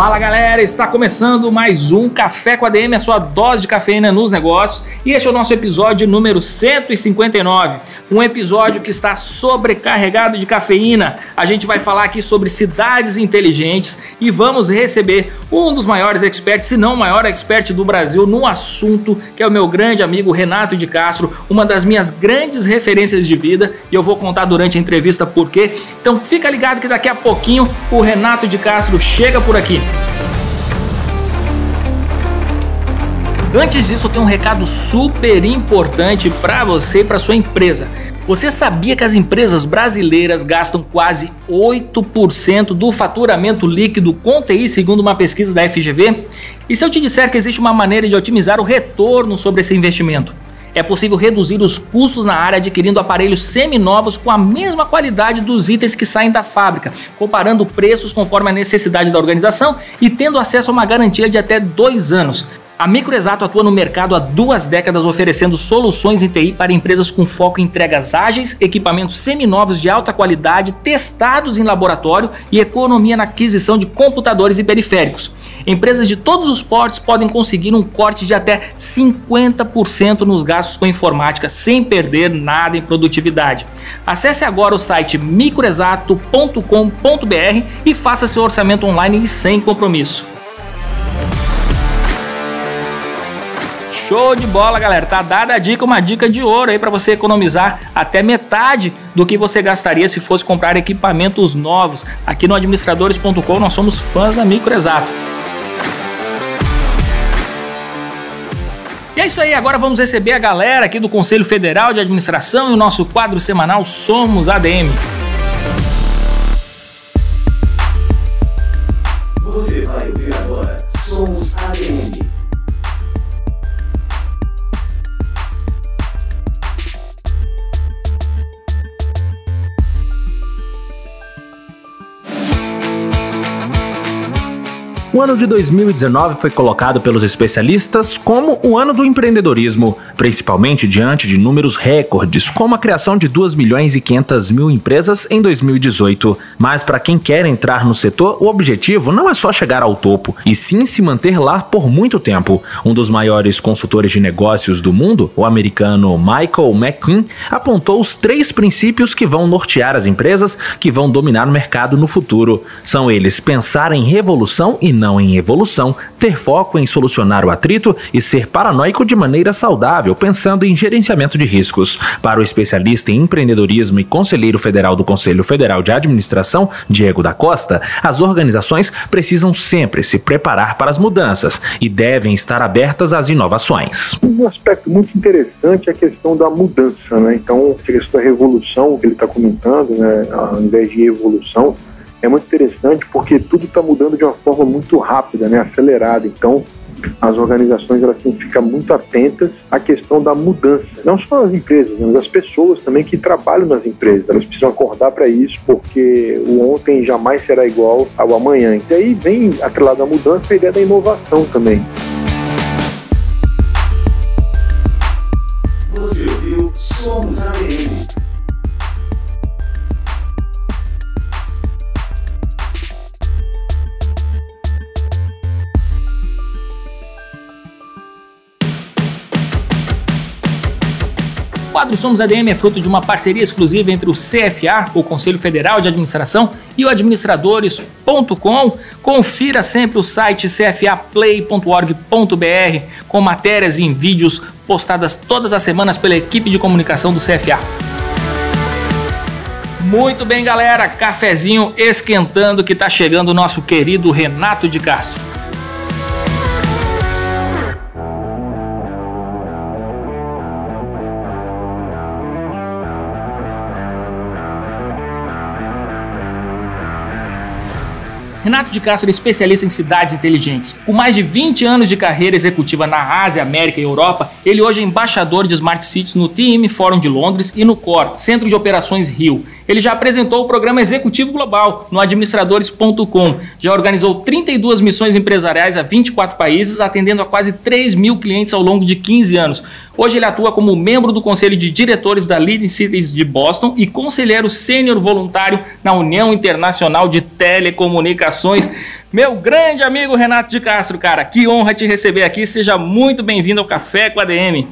Fala galera, está começando mais um Café com a DM, a sua dose de cafeína nos negócios, e este é o nosso episódio número 159, um episódio que está sobrecarregado de cafeína. A gente vai falar aqui sobre cidades inteligentes e vamos receber um dos maiores experts, se não o maior expert do Brasil no assunto, que é o meu grande amigo Renato de Castro, uma das minhas grandes referências de vida, e eu vou contar durante a entrevista por quê. Então fica ligado que daqui a pouquinho o Renato de Castro chega por aqui. Antes disso, eu tenho um recado super importante para você e para sua empresa. Você sabia que as empresas brasileiras gastam quase 8% do faturamento líquido com TI, segundo uma pesquisa da FGV? E se eu te disser que existe uma maneira de otimizar o retorno sobre esse investimento? É possível reduzir os custos na área adquirindo aparelhos seminovos com a mesma qualidade dos itens que saem da fábrica, comparando preços conforme a necessidade da organização e tendo acesso a uma garantia de até dois anos. A Microexato atua no mercado há duas décadas oferecendo soluções em TI para empresas com foco em entregas ágeis, equipamentos seminovos de alta qualidade, testados em laboratório e economia na aquisição de computadores e periféricos. Empresas de todos os portes podem conseguir um corte de até 50% nos gastos com informática sem perder nada em produtividade. Acesse agora o site microexato.com.br e faça seu orçamento online sem compromisso. Show de bola, galera. Tá dada a dica, uma dica de ouro aí para você economizar até metade do que você gastaria se fosse comprar equipamentos novos. Aqui no administradores.com nós somos fãs da Microexato. E é isso aí, agora vamos receber a galera aqui do Conselho Federal de Administração e o nosso quadro semanal Somos ADM. O ano de 2019 foi colocado pelos especialistas como o ano do empreendedorismo, principalmente diante de números recordes, como a criação de 2 milhões e 500 mil empresas em 2018. Mas para quem quer entrar no setor, o objetivo não é só chegar ao topo, e sim se manter lá por muito tempo. Um dos maiores consultores de negócios do mundo, o americano Michael McKean, apontou os três princípios que vão nortear as empresas que vão dominar o mercado no futuro. São eles pensar em revolução e não em evolução, ter foco em solucionar o atrito e ser paranoico de maneira saudável, pensando em gerenciamento de riscos. Para o especialista em empreendedorismo e conselheiro federal do Conselho Federal de Administração, Diego da Costa, as organizações precisam sempre se preparar para as mudanças e devem estar abertas às inovações. Um aspecto muito interessante é a questão da mudança, né? Então, a questão da revolução que ele está comentando, né? Ao invés de evolução, é muito interessante porque tudo está mudando de uma forma muito rápida, né, acelerada. Então, as organizações elas têm que ficar muito atentas à questão da mudança. Não só as empresas, mas as pessoas também que trabalham nas empresas. Elas precisam acordar para isso, porque o ontem jamais será igual ao amanhã. E aí vem, atrelado à mudança, a ideia da inovação também. Quadro Somos ADM é fruto de uma parceria exclusiva entre o CFA, o Conselho Federal de Administração, e o administradores.com. Confira sempre o site cfaplay.org.br com matérias e vídeos postadas todas as semanas pela equipe de comunicação do CFA. Muito bem, galera, cafezinho esquentando que tá chegando o nosso querido Renato de Castro. Renato de Castro é especialista em cidades inteligentes. Com mais de 20 anos de carreira executiva na Ásia, América e Europa, ele hoje é embaixador de Smart Cities no TIM Forum de Londres e no CORE, Centro de Operações Rio. Ele já apresentou o programa Executivo Global no administradores.com. Já organizou 32 missões empresariais a 24 países, atendendo a quase 3 mil clientes ao longo de 15 anos. Hoje ele atua como membro do conselho de diretores da Leading Cities de Boston e conselheiro sênior voluntário na União Internacional de Telecomunicações. Meu grande amigo Renato de Castro, cara, que honra te receber aqui. Seja muito bem-vindo ao Café com a DM.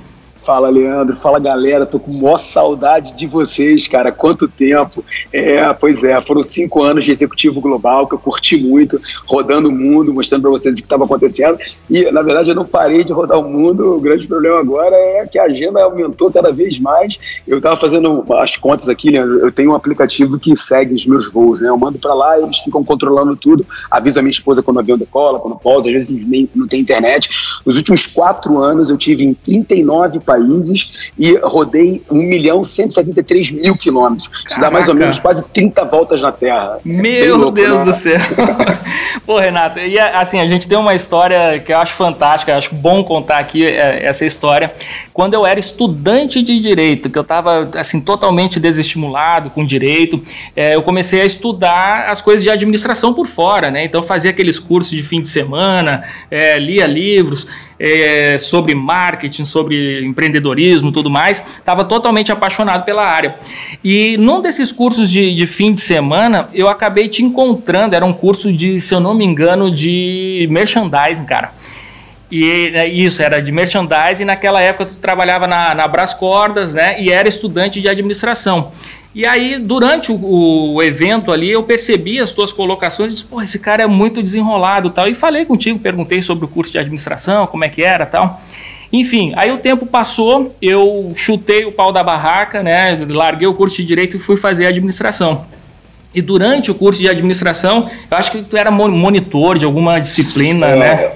Fala, Leandro. Fala, galera. Tô com maior saudade de vocês, cara. Quanto tempo. É, pois é, foram cinco anos de executivo global que eu curti muito, rodando o mundo, mostrando para vocês o que estava acontecendo. E, na verdade, eu não parei de rodar o mundo. O grande problema agora é que a agenda aumentou cada vez mais. Eu estava fazendo as contas aqui, Leandro. Eu tenho um aplicativo que segue os meus voos, né? Eu mando para lá, eles ficam controlando tudo. Aviso a minha esposa quando o avião decola, quando pausa. Às vezes nem, não tem internet. Nos últimos quatro anos, eu tive em 39 países países e rodei 1 milhão 173 mil quilômetros. Isso dá mais ou menos quase 30 voltas na Terra. É Meu louco, Deus né? do céu. Pô, Renato, e assim, a gente tem uma história que eu acho fantástica, eu acho bom contar aqui é, essa história. Quando eu era estudante de direito, que eu estava assim totalmente desestimulado com direito, é, eu comecei a estudar as coisas de administração por fora, né? Então fazia aqueles cursos de fim de semana, lia livros sobre marketing, sobre empreendedorismo tudo mais, estava totalmente apaixonado pela área. E num desses cursos de, de fim de semana, eu acabei te encontrando, era um curso de, se eu não me engano, de merchandising, cara. E é, isso, era de merchandising, naquela época tu trabalhava na, na Brás Cordas, né? E era estudante de administração. E aí, durante o, o, evento ali, eu percebi as tuas colocações e disse, pô, esse cara é muito desenrolado tal. E falei contigo, perguntei sobre o curso de administração, como é que era tal. Enfim, aí o tempo passou, eu chutei o pau da barraca, né? Larguei o curso de direito e fui fazer administração. E durante o curso de administração, eu acho que tu era monitor de alguma disciplina, é, né?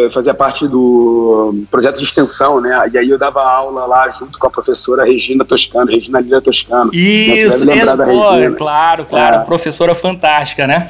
Eu fazia parte do projeto de extensão, né? E aí eu dava aula lá junto com a professora Regina Toscano, Regina Lira Toscano. Isso, é, pô, claro, claro, é. professora fantástica, né?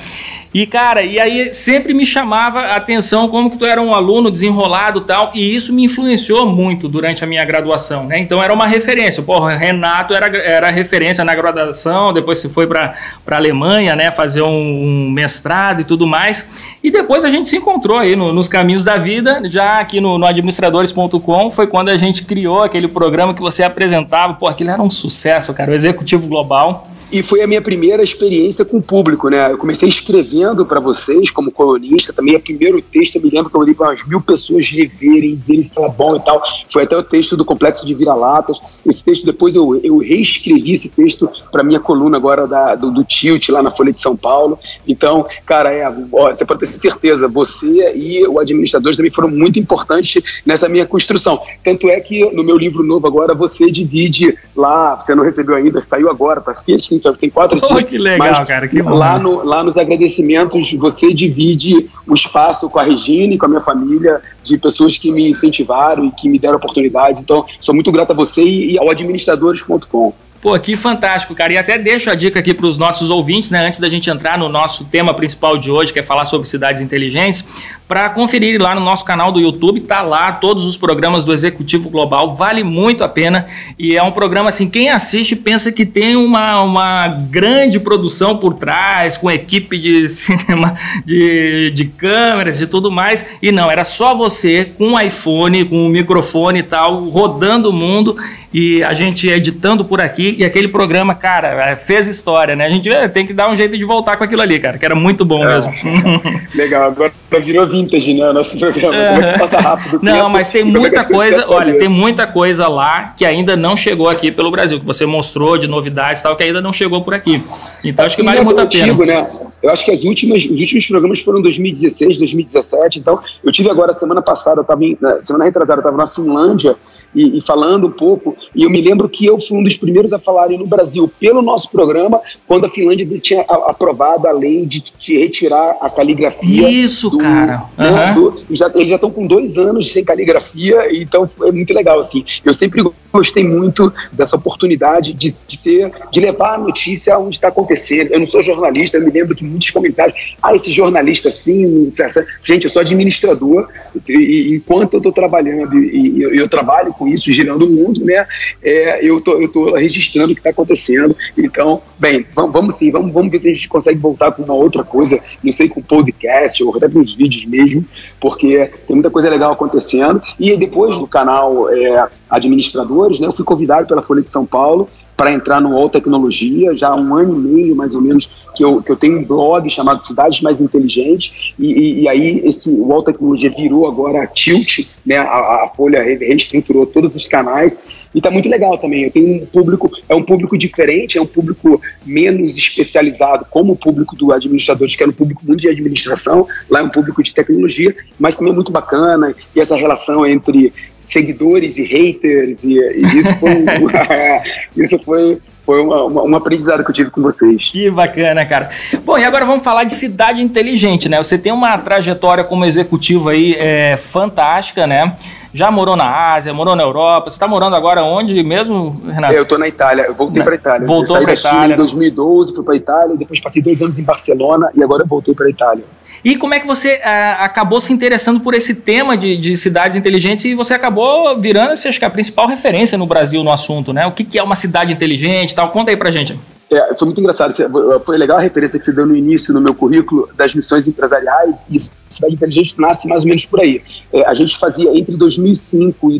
E, cara, e aí sempre me chamava a atenção como que tu era um aluno desenrolado tal, e isso me influenciou muito durante a minha graduação, né? Então era uma referência. Pô, Renato era, era referência na graduação, depois se foi para a Alemanha, né, fazer um, um, mestrado e tudo mais. E depois a gente se encontrou aí no, nos caminhos da vida, já aqui no, no administradores.com, foi quando a gente criou aquele programa que você apresentava. Pô, aquilo era um sucesso, cara, o Executivo Global. E foi a minha primeira experiência com o público, né? Eu comecei escrevendo para vocês como colunista, também o primeiro texto, eu me lembro que eu mandei para umas mil pessoas reverem, verem se estava bom e tal. Foi até o texto do Complexo de Vira-Latas. Esse texto, depois eu, eu reescrevi esse texto para minha coluna agora da, do, do Tilt, lá na Folha de São Paulo. Então, cara, é, ó, você pode ter certeza, você e o administrador também foram muito importantes nessa minha construção. Tanto é que no meu livro novo agora, você divide lá, você não recebeu ainda, saiu agora, tá Fiat tem quatro oh, dias. que legal, cara, que bom. Lá, no, lá nos agradecimentos, você divide o espaço com a Regina e com a minha família, de pessoas que me incentivaram e que me deram oportunidades. Então, sou muito grato a você e ao administradores.com. Pô, que fantástico, cara. E até deixo a dica aqui para os nossos ouvintes, né, antes da gente entrar no nosso tema principal de hoje, que é falar sobre cidades inteligentes, para conferir lá no nosso canal do YouTube, tá lá todos os programas do Executivo Global, vale muito a pena. E é um programa assim, quem assiste pensa que tem uma, uma grande produção por trás, com equipe de cinema, de, de câmeras, de tudo mais. E não, era só você com um iPhone, com um microfone e tal, rodando o mundo e a gente editando por aqui e aquele programa, cara, é, fez história, né? A gente é, tem que dar um jeito de voltar com aquilo ali, cara, que era muito bom é. mesmo. Legal, agora virou vintage, né? Nosso programa. É. passa rápido. Não, tempo, mas tem muita coisa, olha, tem muita coisa lá que ainda não chegou aqui pelo Brasil, que você mostrou de novidades e tal, que ainda não chegou por aqui. Então acho que vale muito a pena. Antigo, né? Eu acho que as últimas, os últimos programas foram 2016, 2017. Então, eu tive agora semana passada, eu tava em, semana retrasada, eu estava na Finlândia e, e, falando um pouco. E eu me lembro que eu fui um dos primeiros a falarem no Brasil, pelo nosso programa, quando a Finlândia tinha aprovado a lei de, de retirar a caligrafia. Isso, do, cara. Né, uhum. do, já, eles já estão com dois anos sem caligrafia, então é muito legal. assim. Eu sempre gostei muito dessa oportunidade de, de ser, de levar a notícia onde está acontecendo. Eu não sou jornalista, eu me lembro que muitos comentários, ah, esse jornalista assim, essa... gente, eu sou administrador, e, e enquanto eu estou trabalhando e, e, eu trabalho com isso, girando o mundo, né, é, eu tô, estou registrando o que está acontecendo. Então, bem, vamos, vamos sim, vamos, vamos ver se a gente consegue voltar com uma outra coisa, não sei, com podcast ou até com os vídeos mesmo, porque tem muita coisa legal acontecendo. E depois do canal é, Administradores, né, eu fui convidado pela Folha de São Paulo para entrar no All Tecnologia, já há um ano e meio, mais ou menos, que eu, que eu tenho um blog chamado Cidades Mais Inteligentes, e, e, e aí esse, All Tecnologia virou agora a Tilt, né, a, a Folha reestruturou todos os canais, e tá muito legal também. Eu tenho um público, é um público diferente, é um público menos especializado, como o público do administradores, que era um público muito de administração, lá é um público de tecnologia, mas também é muito bacana. E essa relação entre seguidores e haters, e, e isso foi, isso foi foi uma, uma, uma, aprendizado que eu tive com vocês. Que bacana, cara. Bom, e agora vamos falar de cidade inteligente, né? Você tem uma trajetória como executivo aí é, fantástica, né? já morou na Ásia, morou na Europa. Você está morando agora onde mesmo, Renato? Eu estou na Itália. Eu voltei para a Itália. Voltou para a Itália. China em 2012, fui para a Itália, depois passei dois anos em Barcelona e agora voltei para a Itália. E como é que você ah, acabou se interessando por esse tema de, de, cidades inteligentes e você acabou virando, acho que a principal referência no Brasil no assunto, né? O que, que é uma cidade inteligente tal? Conta aí pra gente. É, foi muito engraçado. Foi legal a referência que você deu no início no meu currículo das missões empresariais e Cidade Inteligente nasce mais ou menos por aí. É, a gente fazia entre 2005 e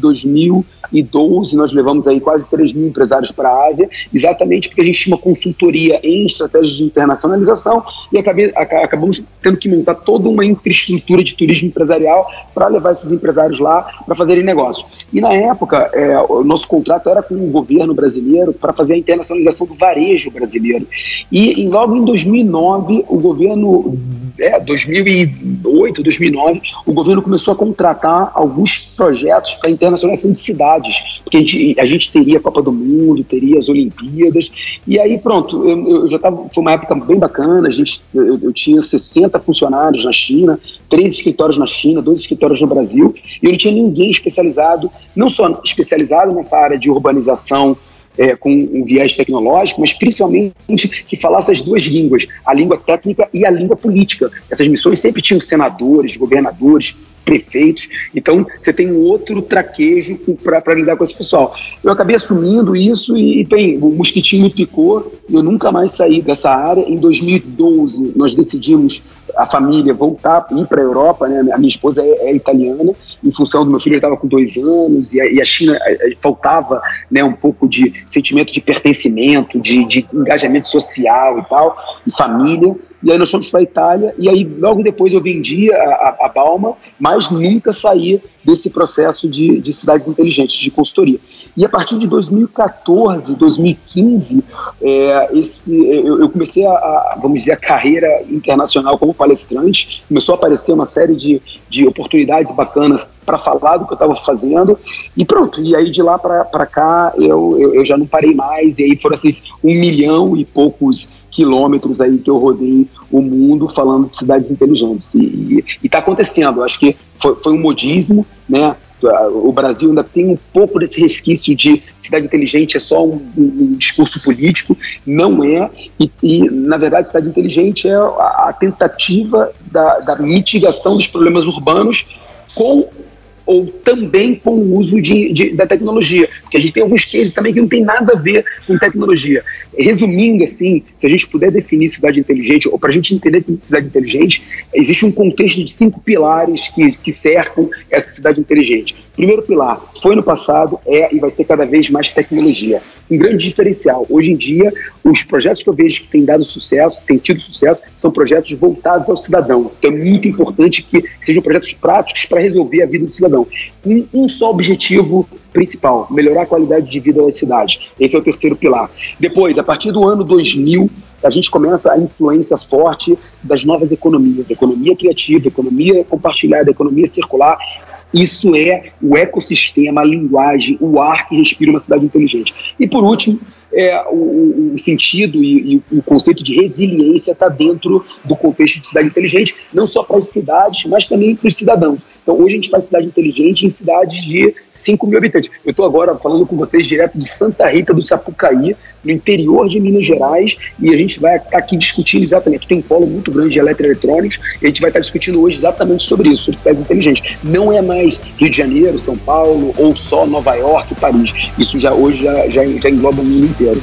2012, nós levamos aí quase 3 mil empresários para a Ásia, exatamente porque a gente tinha uma consultoria em estratégias de internacionalização e acabei, acabamos tendo que montar toda uma infraestrutura de turismo empresarial para levar esses empresários lá para fazerem negócio. E na época, é, o nosso contrato era com o governo brasileiro para fazer a internacionalização do varejo brasileiro. E, logo em 2009, o governo, é, 2008, 2009, o governo começou a contratar alguns projetos para internacionalização de cidades, porque a gente, a gente teria a Copa do Mundo, teria as Olimpíadas, e aí pronto, eu, eu já estava, foi uma época bem bacana, a gente, eu, eu tinha 60 funcionários na China, três escritórios na China, dois escritórios no Brasil, e eu não tinha ninguém especializado, não só especializado nessa área de urbanização, é, com um viés tecnológico, mas principalmente que falasse as duas línguas, a língua técnica e a língua política. Essas missões sempre tinham senadores, governadores, prefeitos. Então, você tem um outro traquejo para lidar com esse pessoal. Eu acabei assumindo isso e, bem, o mosquitinho me picou, eu nunca mais saí dessa área. Em 2012, nós decidimos, a família, voltar, ir para a Europa. Né? A minha esposa é, é, italiana, em função do meu filho, estava com dois anos, e a, e a China faltava né, um pouco de sentimento de pertencimento, de, de engajamento social e tal, e família. E aí nós fomos para a Itália, e aí logo depois eu vendi a, a, a Balma, mas nunca saí desse processo de, de cidades inteligentes, de consultoria. E a partir de 2014, 2015, é, esse, eu, eu comecei a, a, vamos dizer, a carreira internacional como palestrante, começou a aparecer uma série de, de oportunidades bacanas para falar do que eu estava fazendo, e pronto, e aí de lá para cá eu, eu, eu, já não parei mais, e aí foram assim, um milhão e poucos quilômetros aí que eu rodei o mundo falando de cidades inteligentes. E está acontecendo, acho que foi, foi um modismo, né? O Brasil ainda tem um pouco desse resquício de cidade inteligente é só um, um discurso político, não é. E, e, na verdade, cidade inteligente é a, a tentativa da, da mitigação dos problemas urbanos com ou também com o uso de, de, da tecnologia. Porque a gente tem alguns cases também que não tem nada a ver com tecnologia. Resumindo, assim, se a gente puder definir cidade inteligente, ou para a gente entender cidade inteligente, existe um contexto de cinco pilares que, que cercam essa cidade inteligente. Primeiro pilar, foi no passado, é e vai ser cada vez mais tecnologia. Um grande diferencial. Hoje em dia, os projetos que eu vejo que têm dado sucesso, têm tido sucesso, são projetos voltados ao cidadão. Então é muito importante que sejam projetos práticos para resolver a vida do cidadão. Com um só objetivo principal, melhorar a qualidade de vida da cidade. Esse é o terceiro pilar. Depois, a partir do ano 2000, a gente começa a influência forte das novas economias, economia criativa, economia compartilhada, economia circular, isso é o ecossistema, a linguagem, o ar que respira uma cidade inteligente. E por último, é, o, o, sentido e, e, o conceito de resiliência está dentro do contexto de cidade inteligente, não só para as cidades, mas também para os cidadãos. Então hoje a gente faz cidade inteligente em cidades de 5 mil habitantes. Eu estou agora falando com vocês direto de Santa Rita do Sapucaí, no interior de Minas Gerais, e a gente vai estar aqui discutindo exatamente. Tem um polo muito grande de eletroeletrônicos, e a gente vai estar discutindo hoje exatamente sobre isso, sobre cidades inteligentes. Não é mais Rio de Janeiro, São Paulo, ou só Nova York, Paris. Isso já hoje já, já, já engloba o mundo inteiro.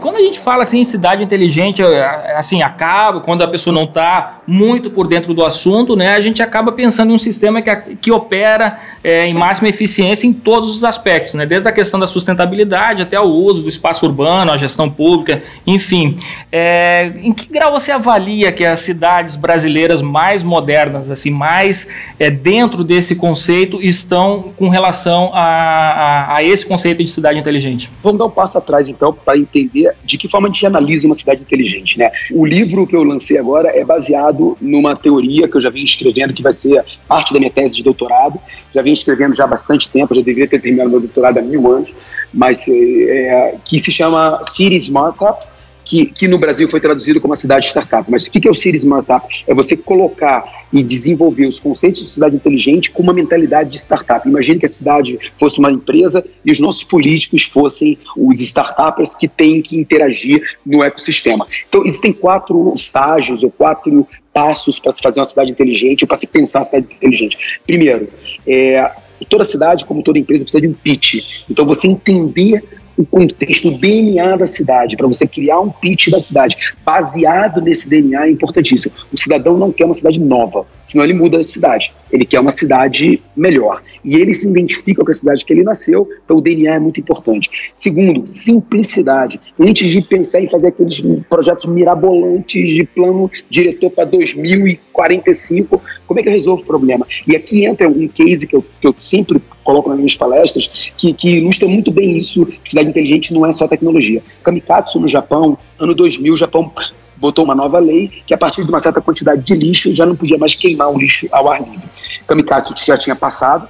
Quando a gente fala assim em cidade inteligente, é, assim, acaba, quando a pessoa não está muito por dentro do assunto, né, a gente acaba pensando em um sistema que, que opera é, em máxima eficiência em todos os aspectos, né, desde a questão da sustentabilidade até o uso do espaço urbano, a gestão pública, enfim. É, em que grau você avalia que as cidades brasileiras mais modernas, assim, mais é, dentro desse conceito, estão com relação a, a, a esse conceito de cidade inteligente? Vamos dar um passo atrás, então, para entender de que forma a gente analisa uma cidade inteligente, né? O livro que eu lancei agora é baseado numa teoria que eu já vim escrevendo, que vai ser parte da minha tese de doutorado. Já vim escrevendo já há bastante tempo, já deveria ter terminado meu doutorado há mil anos, mas é, que se chama City Smart Up, que, que no Brasil foi traduzido como a cidade startup. Mas o que é o City Startup? É você colocar e desenvolver os conceitos de cidade inteligente com uma mentalidade de startup. Imagine que a cidade fosse uma empresa e os nossos políticos fossem os startups que têm que interagir no ecossistema. Então, existem quatro estágios ou quatro passos para se fazer uma cidade inteligente ou para se pensar uma cidade inteligente. Primeiro, é, toda cidade, como toda empresa, precisa de um pitch. Então, você entender o contexto, o DNA da cidade, para você criar um pitch da cidade. Baseado nesse DNA é importantíssimo. O cidadão não quer uma cidade nova, senão ele muda de cidade. Ele quer uma cidade melhor. E ele se identifica com a cidade que ele nasceu, então o DNA é muito importante. Segundo, simplicidade. Antes de pensar em fazer aqueles projetos mirabolantes de plano diretor para 2045, como é que eu resolvo o problema? E aqui entra um case que eu, que eu sempre coloco nas minhas palestras, que, que ilustra muito bem isso, que cidade inteligente não é só tecnologia. Kamikatsu no Japão, ano 2000, o Japão botou uma nova lei que a partir de uma certa quantidade de lixo já não podia mais queimar o lixo ao ar livre. Kamikatsu já tinha passado,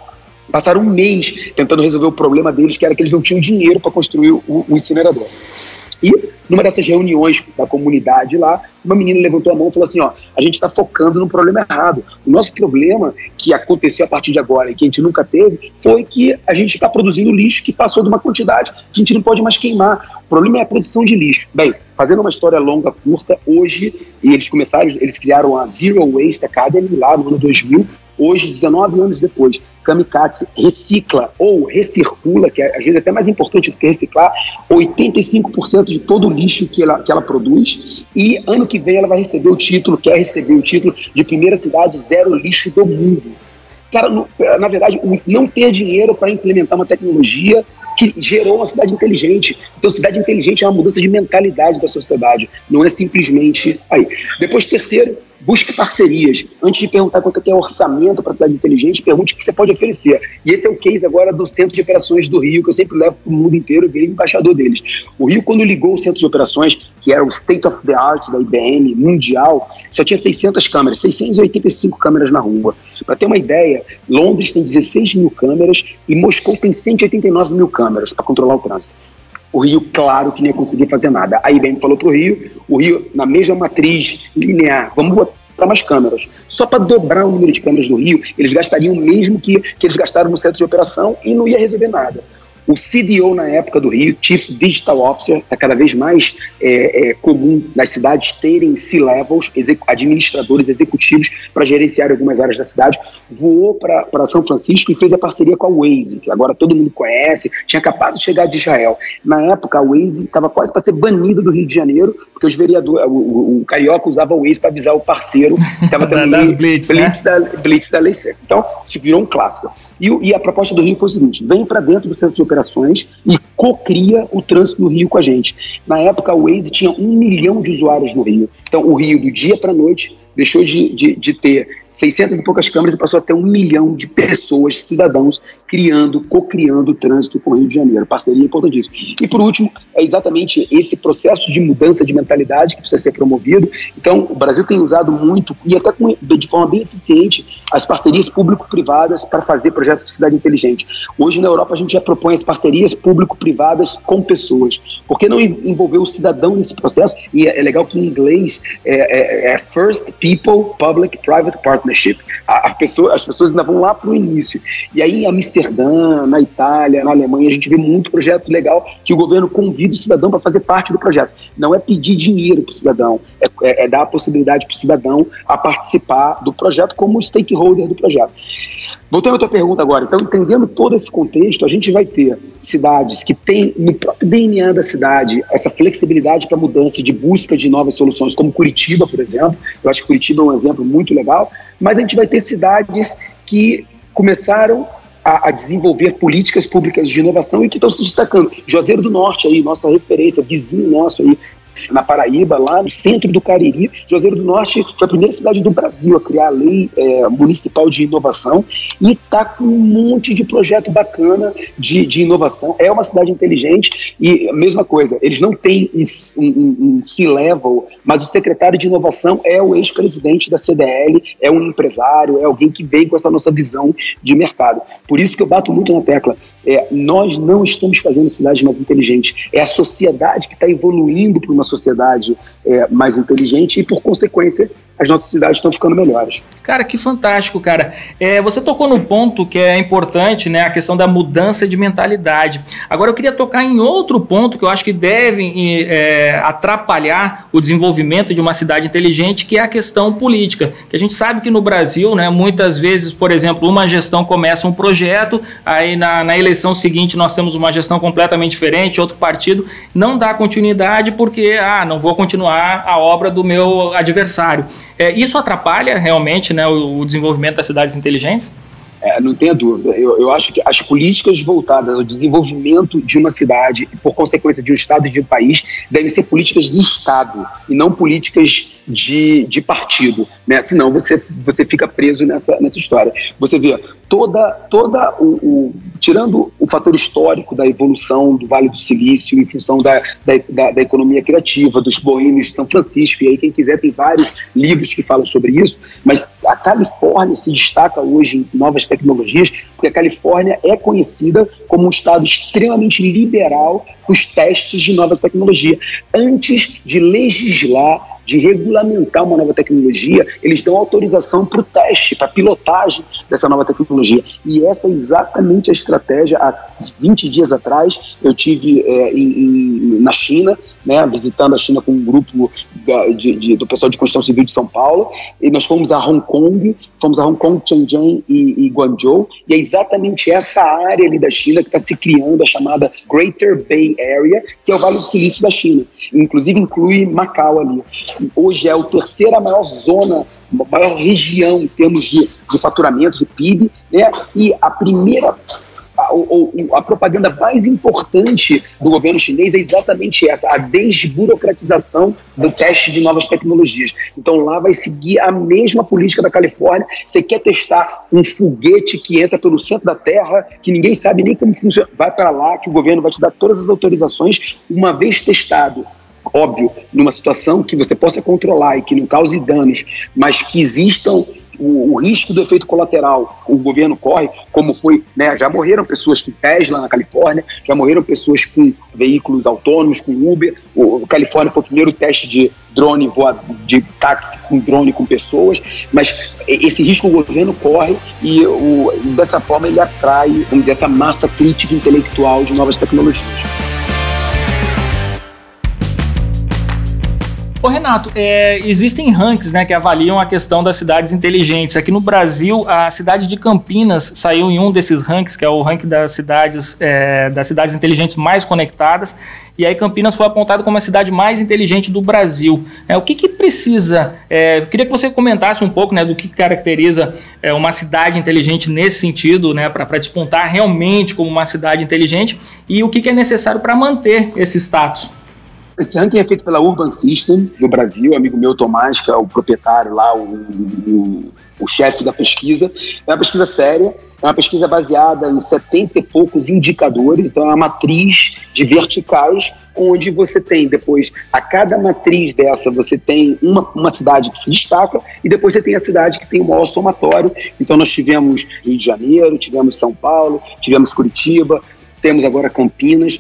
passaram um mês tentando resolver o problema deles, que era que eles não tinham dinheiro para construir o, o incinerador. E numa dessas reuniões da comunidade lá, uma menina levantou a mão e falou assim: ó, a gente está focando no problema errado. O nosso problema que aconteceu a partir de agora e que a gente nunca teve foi que a gente está produzindo lixo que passou de uma quantidade que a gente não pode mais queimar. O problema é a produção de lixo. Bem, fazendo uma história longa, curta, hoje, e eles começaram, eles criaram a Zero Waste Academy lá no ano 2000. Hoje, 19 anos depois, Kamikatsu recicla ou recircula, que é, às vezes é até mais importante do que reciclar, 85% de todo o lixo que ela, que ela produz. E ano que vem ela vai receber o título, quer receber o título de primeira cidade zero lixo do mundo. Cara, no, na verdade, não ter dinheiro para implementar uma tecnologia que gerou uma cidade inteligente. Então, cidade inteligente é uma mudança de mentalidade da sociedade, não é simplesmente aí. Depois, terceiro, busque parcerias. Antes de perguntar quanto é o orçamento para a cidade inteligente, pergunte o que você pode oferecer. E esse é o case agora do Centro de Operações do Rio, que eu sempre levo para o mundo inteiro e virei embaixador deles. O Rio, quando ligou o Centro de Operações, que era o State of the Art da IBM mundial, só tinha 600 câmeras, 685 câmeras na rua. Para ter uma ideia, Londres tem 16 mil câmeras e Moscou tem 189 mil câmeras para controlar o trânsito. O Rio, claro que não ia conseguir fazer nada. A IBM falou para o Rio, o Rio, na mesma matriz linear, vamos botar mais câmeras. Só para dobrar o número de câmeras do Rio, eles gastariam o mesmo que, que eles gastaram no centro de operação e não ia resolver nada. O CDO na época do Rio, Chief Digital Officer, está cada vez mais é, é, comum nas cidades terem C-levels, administradores executivos, para gerenciar algumas áreas da cidade. Voou para São Francisco e fez a parceria com a Waze, que agora todo mundo conhece, tinha acabado de chegar de Israel. Na época, a Waze estava quase para ser banida do Rio de Janeiro, porque os vereadores, o, o, o Carioca usava a Waze para avisar o parceiro que estava tendo blitz, blitz, né? da, blitz da lei seca. Então, se virou um clássico. E, e, a proposta do Rio foi o seguinte: vem para dentro do centro de operações e co-cria o trânsito no Rio com a gente. Na época, o Waze tinha um milhão de usuários no Rio. Então, o Rio, do dia para noite, deixou de, de, de ter 600 e poucas câmeras e passou a ter um milhão de pessoas, cidadãos, criando, co-criando o trânsito com o Rio de Janeiro. Parceria importantíssima. E por último, é exatamente esse processo de mudança de mentalidade que precisa ser promovido. Então, o Brasil tem usado muito, e até com, de forma bem eficiente, as parcerias público-privadas para fazer projetos de cidade inteligente. Hoje, na Europa, a gente já propõe as parcerias público-privadas com pessoas. Por que não envolver o cidadão nesse processo? E é, é legal que em inglês é, é, é First People Public Private Partnership. A, a pessoa, as pessoas ainda vão lá para o início. E aí, em Amsterdã, na Itália, na Alemanha, a gente vê muito projeto legal que o governo convida o cidadão para fazer parte do projeto. Não é pedir dinheiro para o cidadão, é, é, é dar a possibilidade para o cidadão a participar do projeto como stakeholder do projeto. Voltando à tua pergunta agora, então, entendendo todo esse contexto, a gente vai ter cidades que têm no próprio DNA da cidade essa flexibilidade para mudança de busca de novas soluções, como Curitiba, por exemplo. Eu acho que Curitiba é um exemplo muito legal, mas a gente vai ter cidades que começaram a, a, desenvolver políticas públicas de inovação e que estão se destacando. Juazeiro do Norte aí, nossa referência, vizinho nosso aí, na Paraíba, lá no centro do Cariri. Juazeiro do Norte foi a primeira cidade do Brasil a criar a lei é, municipal de inovação e está com um monte de projeto bacana de, de inovação. É uma cidade inteligente e a mesma coisa, eles não têm um, um, um C-level, mas o secretário de inovação é o ex-presidente da CDL, é um empresário, é alguém que vem com essa nossa visão de mercado. Por isso que eu bato muito na tecla. É, nós não estamos fazendo cidades mais inteligentes. É a sociedade que está evoluindo para uma sociedade é, mais inteligente e, por consequência, as nossas cidades estão ficando melhores. Cara, que fantástico, cara. É, você tocou no ponto que é importante, né? A questão da mudança de mentalidade. Agora eu queria tocar em outro ponto que eu acho que deve é, atrapalhar o desenvolvimento de uma cidade inteligente, que é a questão política. Que a gente sabe que no Brasil, né, muitas vezes, por exemplo, uma gestão começa um projeto, aí na, na eleição seguinte nós temos uma gestão completamente diferente, outro partido não dá continuidade porque, ah, não vou continuar a obra do meu adversário. É, isso atrapalha realmente né, o, o desenvolvimento das cidades inteligentes? É, não tenha dúvida. Eu, eu acho que as políticas voltadas ao desenvolvimento de uma cidade por consequência, de um Estado e de um país, devem ser políticas de Estado e não políticas de, de partido. Né? Senão você, você fica preso nessa, nessa história. Você vê toda, toda o, o, tirando o fator histórico da evolução do Vale do Silício em função da, da, da, da economia criativa, dos boêmios de São Francisco, e aí quem quiser tem vários livros que falam sobre isso, mas a Califórnia se destaca hoje em novas tecnologias, porque a Califórnia é conhecida como um estado extremamente liberal os testes de nova tecnologia. Antes de legislar, de regulamentar uma nova tecnologia, eles dão autorização para o teste, para a pilotagem dessa nova tecnologia. E essa é exatamente a estratégia. Há 20 dias atrás, eu tive é, em, em, na China, né, visitando a China com um grupo da, de, de, do pessoal de construção civil de São Paulo, e nós fomos a Hong Kong, fomos a Hong Kong, Shenzhen e, e Guangzhou, e é exatamente essa área ali da China que está se criando, a chamada Greater Bay Area, que é o Vale do Silício da China. Inclusive inclui Macau ali. Hoje é a terceira maior zona, maior região em termos de, de faturamento, de PIB, né? e a primeira a, a, propaganda mais importante do governo chinês é exatamente essa, a desburocratização do teste de novas tecnologias. Então lá vai seguir a mesma política da Califórnia. Você quer testar um foguete que entra pelo centro da Terra, que ninguém sabe nem como funciona, vai para lá que o governo vai te dar todas as autorizações. Uma vez testado, óbvio, numa situação que você possa controlar e que não cause danos, mas que existam o, o, risco do efeito colateral o governo corre, como foi, né, já morreram pessoas com Tesla na Califórnia, já morreram pessoas com veículos autônomos, com Uber. O, o Califórnia foi o primeiro teste de drone voa, de táxi com drone com pessoas, mas esse risco o governo corre e, o, e dessa forma ele atrai, vamos dizer, essa massa crítica intelectual de novas tecnologias. Ô Renato, é, existem rankings né, que avaliam a questão das cidades inteligentes. Aqui no Brasil, a cidade de Campinas saiu em um desses rankings, que é o ranking das cidades, é, das cidades inteligentes mais conectadas. E aí Campinas foi apontado como a cidade mais inteligente do Brasil. É, o que, que precisa? É, queria que você comentasse um pouco né, do que caracteriza é, uma cidade inteligente nesse sentido, né, para despontar realmente como uma cidade inteligente, e o que, que é necessário para manter esse status. Esse ranking é feito pela Urban System do Brasil, amigo meu Tomás, que é o proprietário lá, o, o, o chefe da pesquisa. É uma pesquisa séria, é uma pesquisa baseada em 70 e poucos indicadores, então é uma matriz de verticais, onde você tem depois, a cada matriz dessa, você tem uma, uma cidade que se destaca e depois você tem a cidade que tem o maior somatório. Então nós tivemos Rio de Janeiro, tivemos São Paulo, tivemos Curitiba, temos agora Campinas.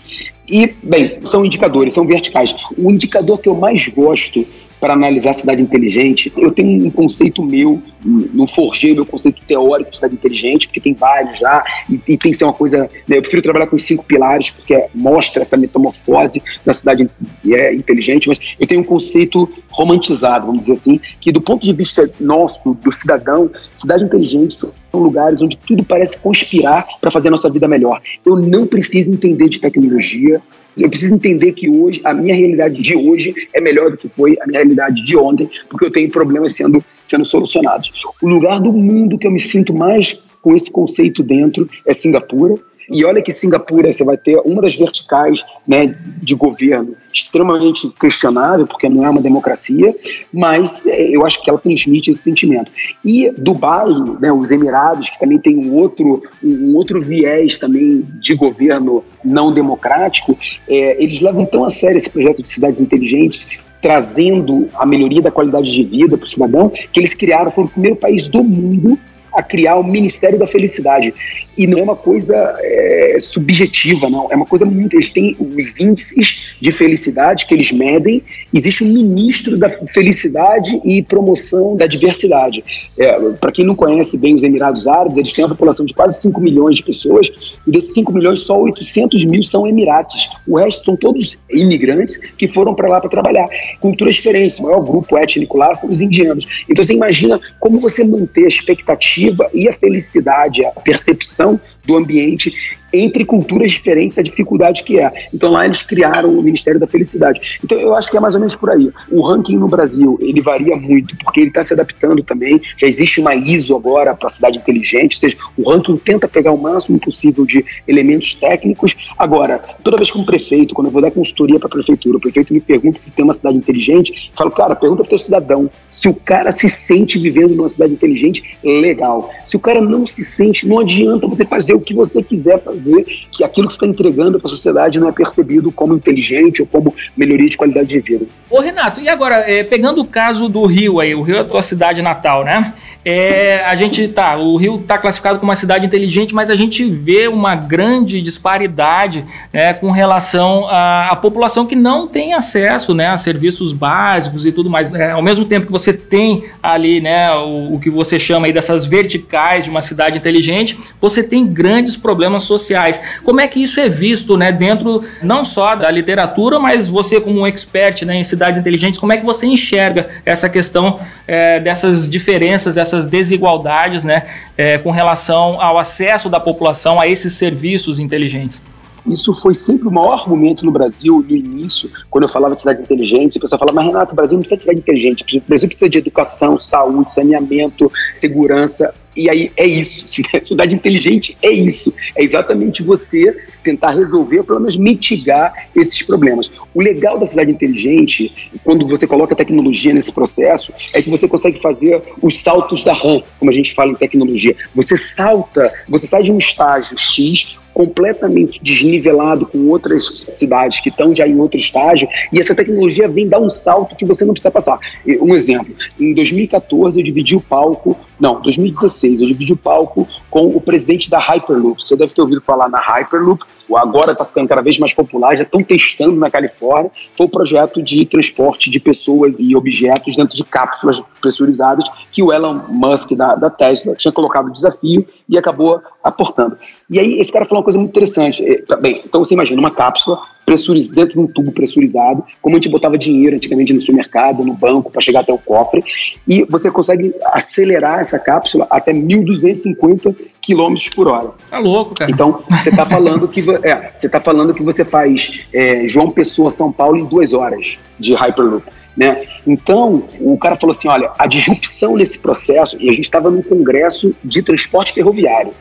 E, bem, são indicadores, são verticais. O indicador que eu mais gosto para analisar a cidade inteligente, eu tenho um conceito meu, não forjei meu conceito teórico de cidade inteligente, porque tem vários já, e, e tem que ser uma coisa. Né, eu prefiro trabalhar com os cinco pilares, porque mostra essa metamorfose da cidade é, inteligente, mas eu tenho um conceito romantizado, vamos dizer assim, que do ponto de vista nosso, do cidadão, cidade inteligente são lugares onde tudo parece conspirar para fazer a nossa vida melhor. Eu não preciso entender de tecnologia, eu preciso entender que hoje, a minha realidade de hoje é melhor do que foi a minha realidade de ontem, porque eu tenho problemas sendo, sendo solucionados. O lugar do mundo que eu me sinto mais com esse conceito dentro é Singapura. E olha que Singapura você vai ter uma das verticais né, de governo extremamente questionável, porque não é uma democracia, mas é, eu acho que ela transmite esse sentimento. E Dubai, né, os Emirados, que também tem um outro, um outro viés também de governo não democrático, é, eles levam tão a sério esse projeto de cidades inteligentes, trazendo a melhoria da qualidade de vida para o cidadão, que eles criaram, foram o primeiro país do mundo a criar o Ministério da Felicidade. E não é uma coisa é, subjetiva, não. É uma coisa muito. Eles têm os índices de felicidade que eles medem. Existe um ministro da felicidade e promoção da diversidade. É, Para quem não conhece bem os Emirados Árabes, eles têm uma população de quase 5 milhões de pessoas. E desses 5 milhões, só 800 mil são Emirates. O resto são todos imigrantes que foram para lá para trabalhar. Culturas diferentes. O maior grupo étnico lá são os indianos. Então você imagina como você manter a expectativa e a felicidade, a percepção do ambiente entre culturas diferentes a dificuldade que é. Então lá eles criaram o Ministério da Felicidade. Então eu acho que é mais ou menos por aí. O ranking no Brasil ele varia muito porque ele está se adaptando também. Já existe uma ISO agora para a cidade inteligente, ou seja, o ranking tenta pegar o máximo possível de elementos técnicos. Agora, toda vez que um prefeito, quando eu vou dar consultoria para a prefeitura, o prefeito me pergunta se tem uma cidade inteligente, eu falo, cara, pergunta para o cidadão. Se o cara se sente vivendo numa cidade inteligente, legal. Se o cara não se sente, não adianta você fazer o que você quiser fazer fazer que aquilo que está entregando para a sociedade não é percebido como inteligente ou como melhoria de qualidade de vida. Ô Renato, e agora, é, pegando o caso do Rio aí, o Rio é a tua cidade natal, né? É, a gente tá, o Rio está classificado como uma cidade inteligente, mas a gente vê uma grande disparidade né, com relação à, à, população que não tem acesso né, a serviços básicos e tudo mais. Né? Ao mesmo tempo que você tem ali né, o, o que você chama aí dessas verticais de uma cidade inteligente, você tem grandes problemas sociais sociais. Como é que isso é visto né, dentro não só da literatura, mas você como um expert né, em cidades inteligentes, como é que você enxerga essa questão é, dessas diferenças, essas desigualdades né, é, com relação ao acesso da população a esses serviços inteligentes? Isso foi sempre o maior argumento no Brasil, no início, quando eu falava de cidades inteligentes. O pessoal falava, mas Renato, o Brasil não precisa de cidade inteligente. O Brasil precisa de educação, saúde, saneamento, segurança. E aí é isso. Cidade inteligente é isso. É exatamente você tentar resolver, pelo menos mitigar esses problemas. O legal da cidade inteligente, quando você coloca tecnologia nesse processo, é que você consegue fazer os saltos da RAM, como a gente fala em tecnologia. Você salta, você sai de um estágio X completamente desnivelado com outras cidades que estão já em outro estágio, e essa tecnologia vem dar um salto que você não precisa passar. Um exemplo, em 2014 eu dividi o palco, não, 2016 eu dividi o palco com o presidente da Hyperloop. Você deve ter ouvido falar na Hyperloop, agora está ficando cada vez mais popular, já estão testando na Califórnia, foi o projeto de transporte de pessoas e objetos dentro de cápsulas pressurizadas que o Elon Musk da, da Tesla tinha colocado o desafio e acabou aportando. E aí esse cara falou uma coisa muito interessante. É, bem, então você imagina uma cápsula pressurizada dentro de um tubo pressurizado, como a gente botava dinheiro antigamente no supermercado, no banco, para chegar até o cofre, e você consegue acelerar essa cápsula até 1.250 km por hora. Tá louco, cara. Então, você está falando que é, você tá falando que você faz é, João Pessoa São Paulo em duas horas de Hyperloop. Né? Então, o cara falou assim: olha, a disrupção nesse processo, e a gente estava num congresso de transporte ferroviário.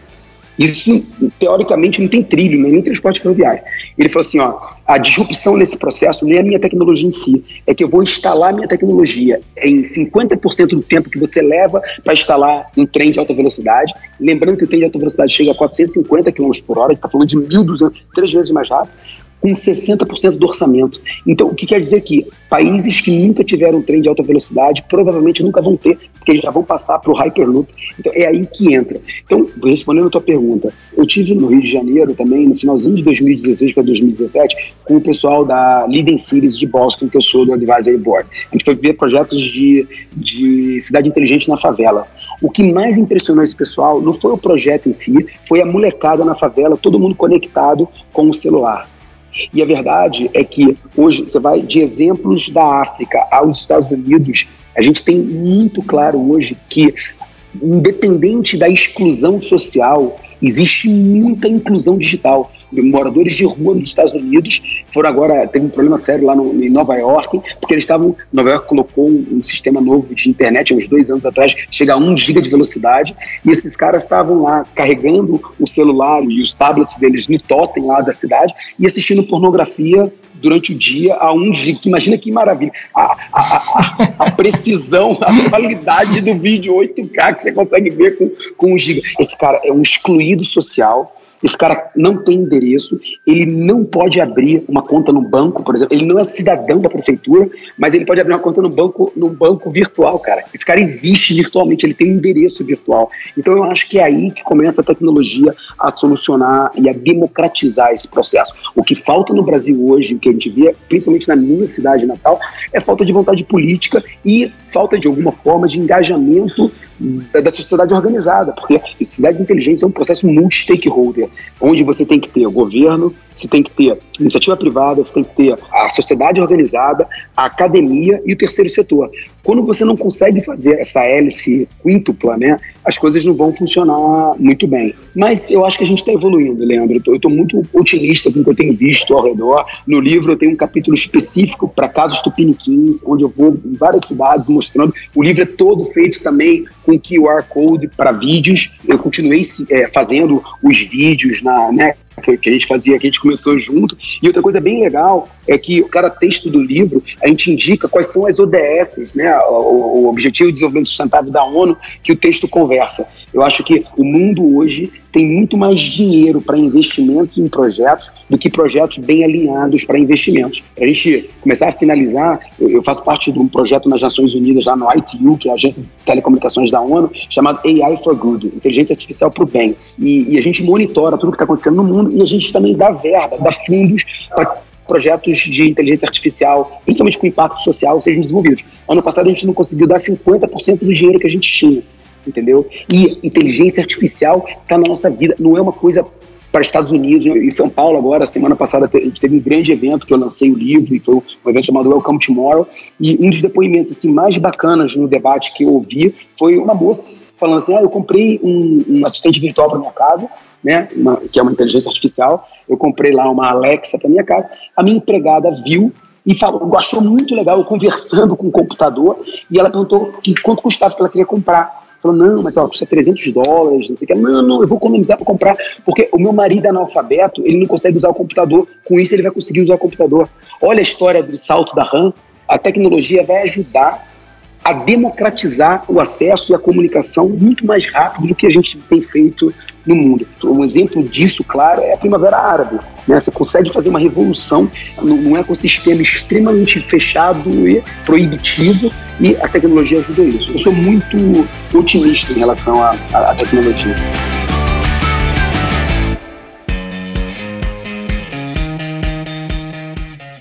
Isso, teoricamente, não tem trilho, nem transporte ferroviário. Ele falou assim, ó, a disrupção nesse processo não é a minha tecnologia em si, é que eu vou instalar minha tecnologia em 50% do tempo que você leva para instalar um trem de alta velocidade. Lembrando que o trem de alta velocidade chega a 450 km por hora, a gente está falando de 1.200, três vezes mais rápido com 60% do orçamento. Então, o que quer dizer que países que nunca tiveram trem de alta velocidade provavelmente nunca vão ter, porque eles já vão passar para o Hyperloop. Então, é aí que entra. Então, respondendo a tua pergunta, eu tive no Rio de Janeiro também, no finalzinho de 2016 para 2017, com o pessoal da Leading Cities de Boston, que eu sou do Advisory Board. A gente foi ver projetos de, de cidade inteligente na favela. O que mais impressionou esse pessoal não foi o projeto em si, foi a molecada na favela, todo mundo conectado com o celular. E a verdade é que hoje você vai de exemplos da África aos Estados Unidos, a gente tem muito claro hoje que, independente da exclusão social, existe muita inclusão digital moradores de rua nos Estados Unidos foram agora, teve um problema sério lá no, em Nova York, porque eles estavam, Nova York colocou um, um, sistema novo de internet, uns dois anos atrás, chega a 1 giga de velocidade, e esses caras estavam lá carregando o celular e os tablets deles no totem lá da cidade e assistindo pornografia durante o dia a um giga. Imagina que maravilha. A, a, a, a, precisão, a qualidade do vídeo 8K que você consegue ver com, com um giga. Esse cara é um excluído social esse cara não tem endereço, ele não pode abrir uma conta no banco, por exemplo. Ele não é cidadão da prefeitura, mas ele pode abrir uma conta no banco, no banco virtual, cara. Esse cara existe virtualmente, ele tem um endereço virtual. Então eu acho que é aí que começa a tecnologia a solucionar e a democratizar esse processo. O que falta no Brasil hoje, o que a gente vê, principalmente na minha cidade natal, é falta de vontade política e falta de alguma forma de engajamento da sociedade organizada, porque cidades inteligentes é um processo multi-stakeholder, onde você tem que ter o governo, você tem que ter iniciativa privada, você tem que ter a sociedade organizada, a academia e o terceiro setor. Quando você não consegue fazer essa hélice quíntupla, né, as coisas não vão funcionar muito bem. Mas eu acho que a gente está evoluindo, Leandro. Eu estou muito otimista com o que eu tenho visto ao redor. No livro eu tenho um capítulo específico para casos tupiniquins, onde eu vou em várias cidades mostrando. O livro é todo feito também com QR Code para vídeos. Eu continuei é, fazendo os vídeos na, né, que, a gente fazia, que a gente começou junto. E outra coisa bem legal é que cada texto do livro a gente indica quais são as ODS, né, o, o Objetivo de Desenvolvimento Sustentável da ONU, que o texto conversa. Eu acho que o mundo hoje tem muito mais dinheiro para investimento em projetos do que projetos bem alinhados para investimentos. Para a gente começar a finalizar, eu faço parte de um projeto nas Nações Unidas, já no ITU, que é a Agência de Telecomunicações da ONU, chamado AI for Good, Inteligência Artificial para o Bem. E, e a gente monitora tudo que está acontecendo no mundo e a gente também dá verba, dá fundos para projetos de inteligência artificial, principalmente com impacto social, sejam desenvolvidos. Ano passado a gente não conseguiu dar 50% do dinheiro que a gente tinha entendeu? E inteligência artificial está na nossa vida, não é uma coisa para Estados Unidos. Em São Paulo, agora, semana passada, a gente teve um grande evento que eu lancei o livro, e foi um evento chamado Welcome Tomorrow. E um dos depoimentos assim, mais bacanas no debate que eu ouvi foi uma moça falando assim: ah, eu comprei um, um assistente virtual para minha casa, né, uma, que é uma inteligência artificial. Eu comprei lá uma Alexa para minha casa. A minha empregada viu e falou, achou muito legal eu conversando com o computador e ela perguntou que quanto custava que ela queria comprar. Falou, não, mas ó, custa 300 dólares, não sei o que. Não, não, eu vou economizar para comprar, porque o meu marido é analfabeto, ele não consegue usar o computador, com isso ele vai conseguir usar o computador. Olha a história do salto da RAM, a tecnologia vai ajudar a democratizar o acesso e a comunicação muito mais rápido do que a gente tem feito no mundo. Um exemplo disso, claro, é a Primavera Árabe. Né? Você consegue fazer uma revolução num ecossistema extremamente fechado e proibitivo e a tecnologia ajuda isso. Eu sou muito otimista em relação à, à tecnologia.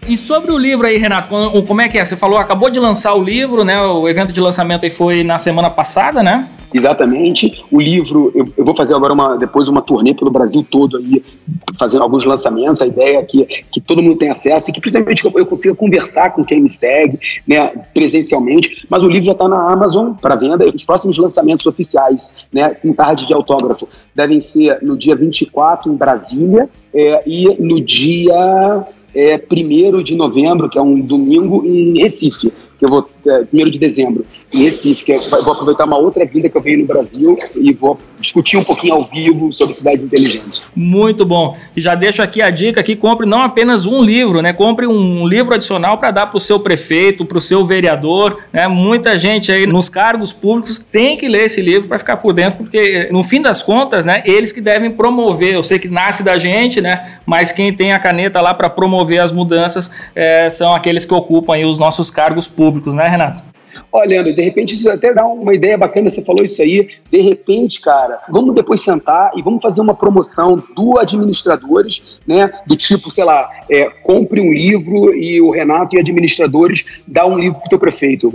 E sobre o livro aí, Renato, como é que é? Você falou, acabou de lançar o livro, né? O evento de lançamento aí foi na semana passada, né? Exatamente. O livro, eu, eu, vou fazer agora uma, depois uma turnê pelo Brasil todo aí, fazendo alguns lançamentos. A ideia é que, que todo mundo tenha acesso e que principalmente eu, eu consiga conversar com quem me segue, né, presencialmente. Mas o livro já está na Amazon para venda. Os próximos lançamentos oficiais, né, com tarde de autógrafo, devem ser no dia 24 em Brasília é, e no dia é, 1 de novembro, que é um domingo, em Recife, que eu vou, é, 1 de dezembro, em Recife, que é, vou aproveitar uma outra vida que eu venho no Brasil e vou discutir um pouquinho ao vivo sobre cidades inteligentes. Muito bom. E já deixo aqui a dica que compre não apenas um livro, né? Compre um livro adicional para dar para o seu prefeito, para o seu vereador, né? Muita gente aí nos cargos públicos tem que ler esse livro para ficar por dentro, porque no fim das contas, né, eles que devem promover. Eu sei que nasce da gente, né? Mas quem tem a caneta lá para promover as mudanças é, são aqueles que ocupam aí os nossos cargos públicos, né, Renato? Olha, Leandro, de repente isso até dá uma ideia bacana, você falou isso aí. De repente, cara, vamos depois sentar e vamos fazer uma promoção do administradores, né? Do tipo, sei lá, é, compre um livro e o Renato e administradores dá um livro pro teu prefeito.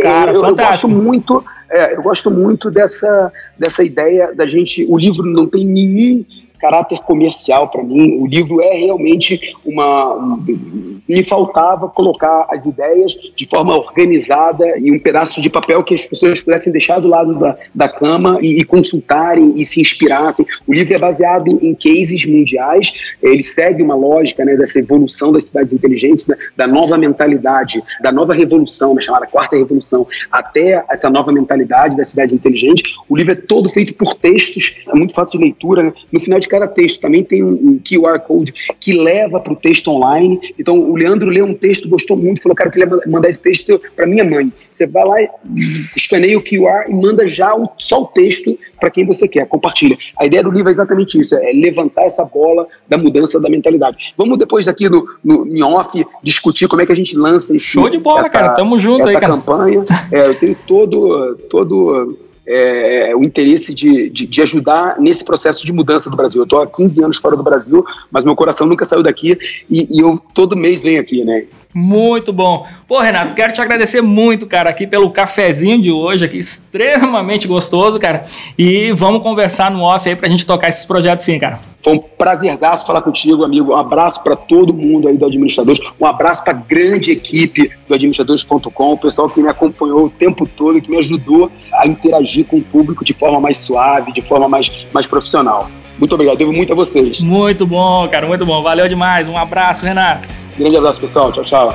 Cara, eu, fantástico. Eu gosto muito, é, eu gosto muito dessa, dessa ideia da gente. O livro não tem nenhum caráter comercial para mim. O livro é realmente uma. Um, me faltava colocar as ideias de forma organizada em um pedaço de papel que as pessoas pudessem deixar do lado da, da cama e, e consultarem e se inspirassem. O livro é baseado em cases mundiais, ele segue uma lógica né, dessa evolução das cidades inteligentes, da, da nova mentalidade, da nova revolução, né, chamada quarta revolução, até essa nova mentalidade das cidades inteligentes. O livro é todo feito por textos, é muito fácil de leitura. Né? No final de cada texto também tem um, um QR Code que leva para o texto online. Então, o Leandro leu um texto, gostou muito, falou, cara, eu queria mandar esse texto para minha mãe. Você vai lá, escaneia o QR e manda já o, só o texto para quem você quer, compartilha. A ideia do livro é exatamente isso, é levantar essa bola da mudança da mentalidade. Vamos depois daqui no, no em off discutir como é que a gente lança esse, Show de bola, essa, cara, tamo junto essa aí, cara. campanha. É, eu tenho todo, todo é, é, o interesse de, de, de, ajudar nesse processo de mudança do Brasil. Eu estou há 15 anos fora do Brasil, mas meu coração nunca saiu daqui e, e eu todo mês venho aqui, né? Muito bom. Pô, Renato, quero te agradecer muito, cara, aqui pelo cafezinho de hoje, aqui extremamente gostoso, cara. E vamos conversar no off aí pra gente tocar esses projetos sim, cara. Foi um prazerzaço falar contigo, amigo. Um abraço para todo mundo aí do Administradores. Um abraço para a grande equipe do administradores.com, o pessoal que me acompanhou o tempo todo, que me ajudou a interagir com o público de forma mais suave, de forma mais, mais profissional. Muito obrigado, devo muito a vocês. Muito bom, cara, muito bom. Valeu demais. Um abraço, Renato. Grande abraço, pessoal. Tchau, tchau.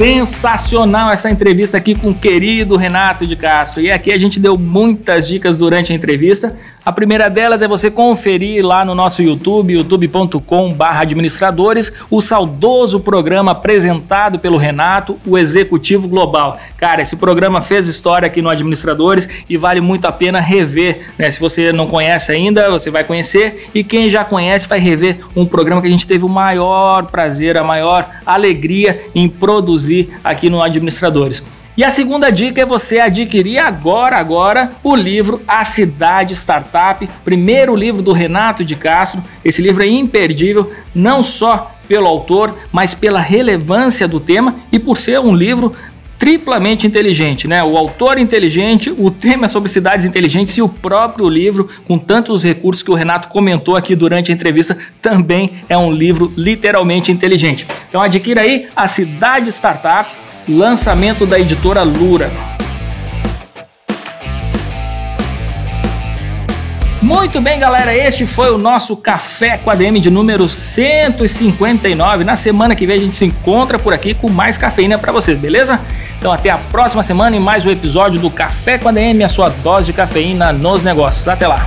Sensacional essa entrevista aqui com o querido Renato de Castro. E aqui a gente deu muitas dicas durante a entrevista. A primeira delas é você conferir lá no nosso YouTube, youtube.com/administradores, o saudoso programa apresentado pelo Renato, o Executivo Global. Cara, esse programa fez história aqui no Administradores e vale muito a pena rever. Né? Se você não conhece ainda, você vai conhecer e quem já conhece vai rever um programa que a gente teve o maior prazer, a maior alegria em produzir aqui no Administradores. E a segunda dica é você adquirir agora, agora, o livro A Cidade Startup, primeiro livro do Renato de Castro. Esse livro é imperdível, não só pelo autor, mas pela relevância do tema e por ser um livro triplamente inteligente, né? O autor inteligente, o tema é sobre cidades inteligentes e o próprio livro, com tantos recursos que o Renato comentou aqui durante a entrevista, também é um livro literalmente inteligente. Então adquira aí a Cidade Startup lançamento da editora Lura. Muito bem, galera, este foi o nosso Café com a DM de número 159. Na semana que vem a gente se encontra por aqui com mais cafeína para vocês, beleza? Então até a próxima semana em mais um episódio do Café com a DM, a sua dose de cafeína nos negócios. Até lá.